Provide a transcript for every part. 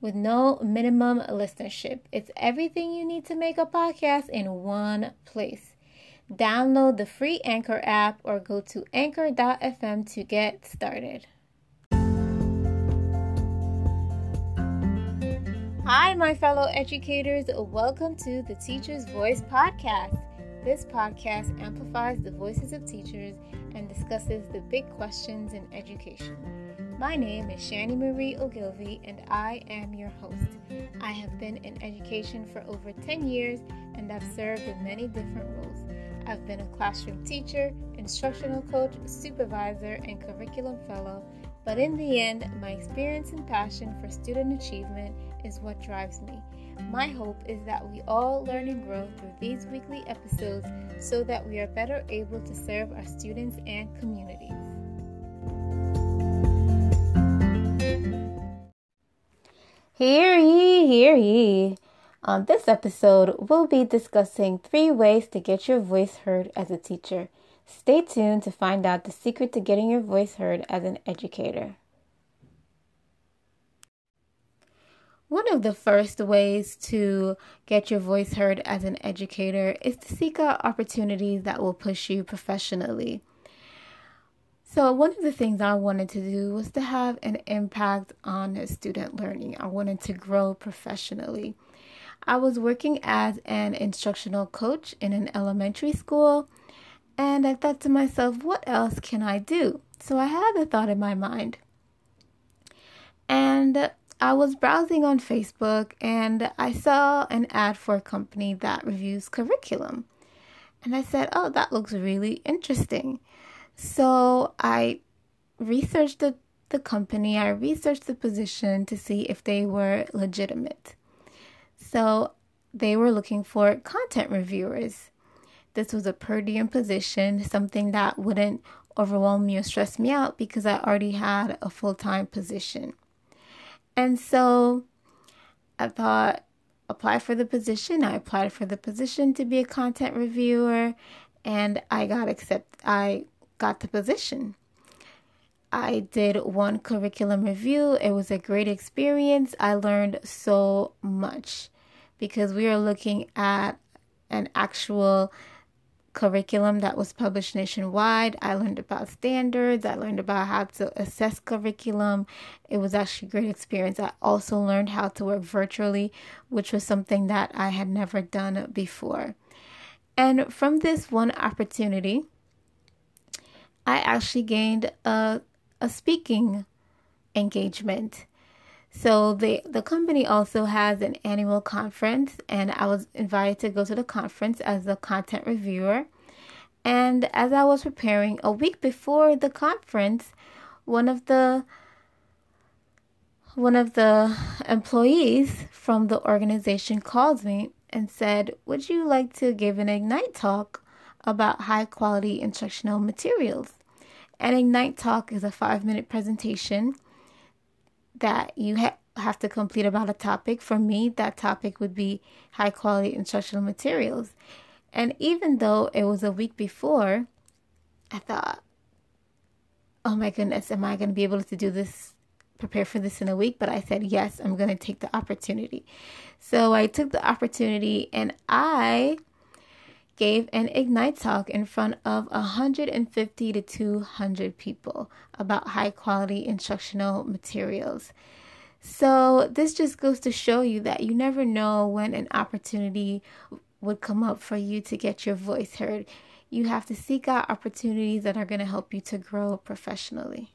With no minimum listenership. It's everything you need to make a podcast in one place. Download the free Anchor app or go to anchor.fm to get started. Hi, my fellow educators. Welcome to the Teacher's Voice Podcast. This podcast amplifies the voices of teachers and discusses the big questions in education. My name is Shani Marie Ogilvy, and I am your host. I have been in education for over 10 years and I've served in many different roles. I've been a classroom teacher, instructional coach, supervisor, and curriculum fellow, but in the end, my experience and passion for student achievement is what drives me. My hope is that we all learn and grow through these weekly episodes so that we are better able to serve our students and communities. Hear ye, hear ye. On this episode, we'll be discussing three ways to get your voice heard as a teacher. Stay tuned to find out the secret to getting your voice heard as an educator. One of the first ways to get your voice heard as an educator is to seek out opportunities that will push you professionally. So, one of the things I wanted to do was to have an impact on student learning. I wanted to grow professionally. I was working as an instructional coach in an elementary school, and I thought to myself, what else can I do? So, I had a thought in my mind. And I was browsing on Facebook and I saw an ad for a company that reviews curriculum. And I said, oh, that looks really interesting. So I researched the, the company, I researched the position to see if they were legitimate. So they were looking for content reviewers. This was a per diem position, something that wouldn't overwhelm me or stress me out because I already had a full time position. And so I thought, apply for the position. I applied for the position to be a content reviewer and I got accepted. I got the position. I did one curriculum review. It was a great experience. I learned so much because we are looking at an actual curriculum that was published nationwide. I learned about standards. I learned about how to assess curriculum. It was actually a great experience. I also learned how to work virtually, which was something that I had never done before. And from this one opportunity, I actually gained a, a speaking engagement. So the the company also has an annual conference and I was invited to go to the conference as a content reviewer. And as I was preparing a week before the conference, one of the one of the employees from the organization called me and said, "Would you like to give an Ignite talk about high quality instructional materials?" An Ignite Talk is a five minute presentation that you ha- have to complete about a topic. For me, that topic would be high quality instructional materials. And even though it was a week before, I thought, oh my goodness, am I going to be able to do this, prepare for this in a week? But I said, yes, I'm going to take the opportunity. So I took the opportunity and I gave an Ignite talk in front of 150 to 200 people about high quality instructional materials. So, this just goes to show you that you never know when an opportunity would come up for you to get your voice heard. You have to seek out opportunities that are going to help you to grow professionally.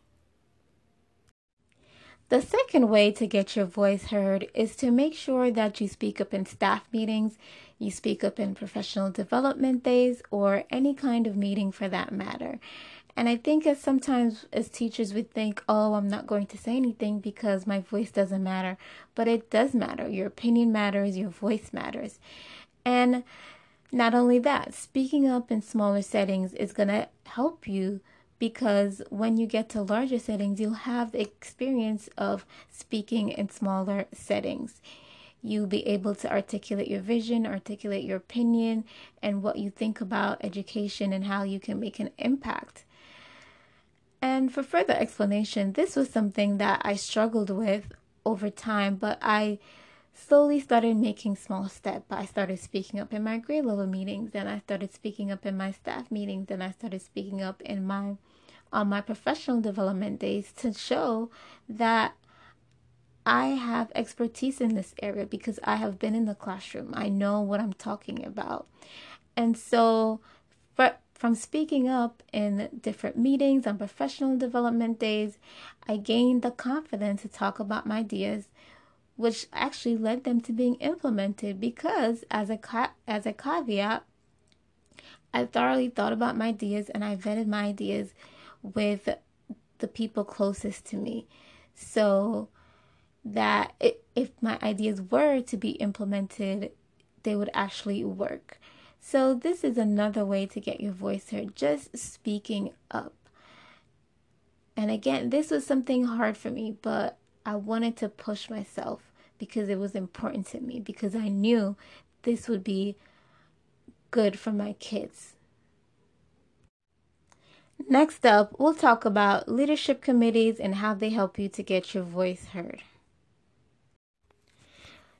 The second way to get your voice heard is to make sure that you speak up in staff meetings, you speak up in professional development days, or any kind of meeting for that matter. And I think as sometimes as teachers we think, oh, I'm not going to say anything because my voice doesn't matter. But it does matter. Your opinion matters, your voice matters. And Not only that, speaking up in smaller settings is going to help you because when you get to larger settings, you'll have the experience of speaking in smaller settings. You'll be able to articulate your vision, articulate your opinion, and what you think about education and how you can make an impact. And for further explanation, this was something that I struggled with over time, but I slowly started making small steps. I started speaking up in my grade level meetings, then I started speaking up in my staff meetings, then I started speaking up in my on my professional development days to show that I have expertise in this area because I have been in the classroom. I know what I'm talking about. And so for, from speaking up in different meetings on professional development days, I gained the confidence to talk about my ideas which actually led them to being implemented because as a as a caveat I thoroughly thought about my ideas and I vetted my ideas with the people closest to me. So that if my ideas were to be implemented they would actually work. So this is another way to get your voice heard just speaking up. And again this was something hard for me but I wanted to push myself because it was important to me, because I knew this would be good for my kids. Next up, we'll talk about leadership committees and how they help you to get your voice heard.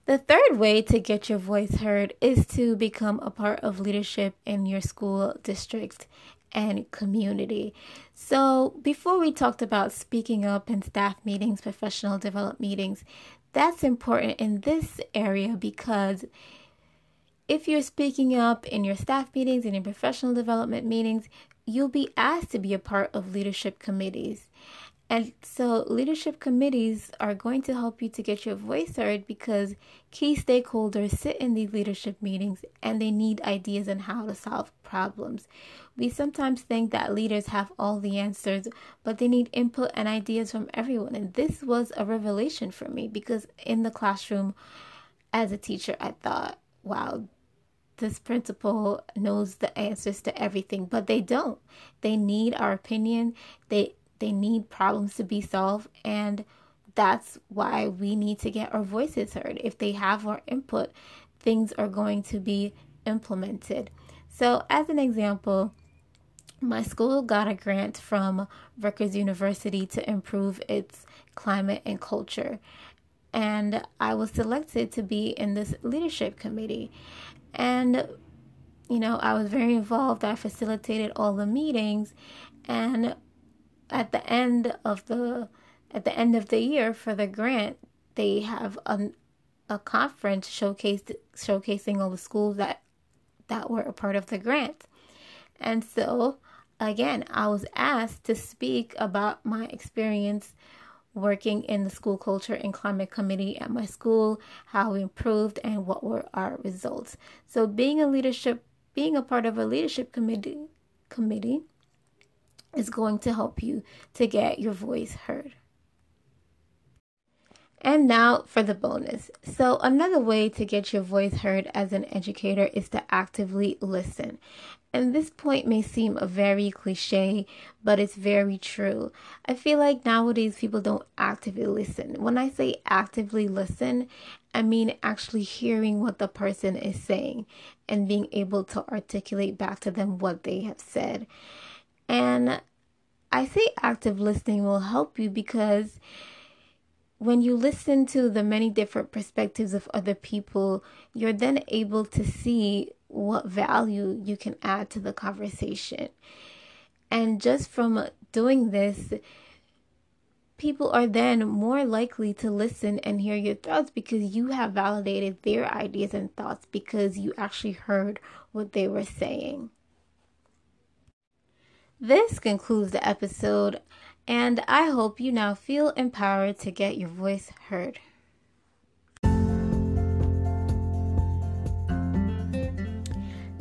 The third way to get your voice heard is to become a part of leadership in your school district and community. So, before we talked about speaking up in staff meetings, professional development meetings, that's important in this area because if you're speaking up in your staff meetings and in professional development meetings, you'll be asked to be a part of leadership committees. And so, leadership committees are going to help you to get your voice heard because key stakeholders sit in these leadership meetings and they need ideas on how to solve problems. We sometimes think that leaders have all the answers, but they need input and ideas from everyone. And this was a revelation for me because in the classroom, as a teacher, I thought, wow, this principal knows the answers to everything, but they don't. They need our opinion. They they need problems to be solved and that's why we need to get our voices heard. If they have our input, things are going to be implemented. So, as an example, my school got a grant from Rutgers University to improve its climate and culture. And I was selected to be in this leadership committee. And, you know, I was very involved. I facilitated all the meetings. And at the end of the at the end of the year for the grant, they have a, a conference showcased showcasing all the schools that that were a part of the grant. And so again, I was asked to speak about my experience working in the school culture and climate committee at my school, how we improved and what were our results. So being a leadership being a part of a leadership committee committee is going to help you to get your voice heard. And now for the bonus. So, another way to get your voice heard as an educator is to actively listen. And this point may seem a very cliche, but it's very true. I feel like nowadays people don't actively listen. When I say actively listen, I mean actually hearing what the person is saying and being able to articulate back to them what they have said. And I say active listening will help you because when you listen to the many different perspectives of other people, you're then able to see what value you can add to the conversation. And just from doing this, people are then more likely to listen and hear your thoughts because you have validated their ideas and thoughts because you actually heard what they were saying. This concludes the episode, and I hope you now feel empowered to get your voice heard.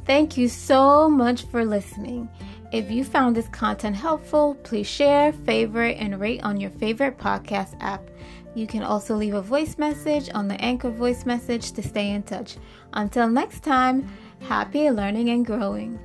Thank you so much for listening. If you found this content helpful, please share, favorite, and rate on your favorite podcast app. You can also leave a voice message on the Anchor voice message to stay in touch. Until next time, Happy learning and growing.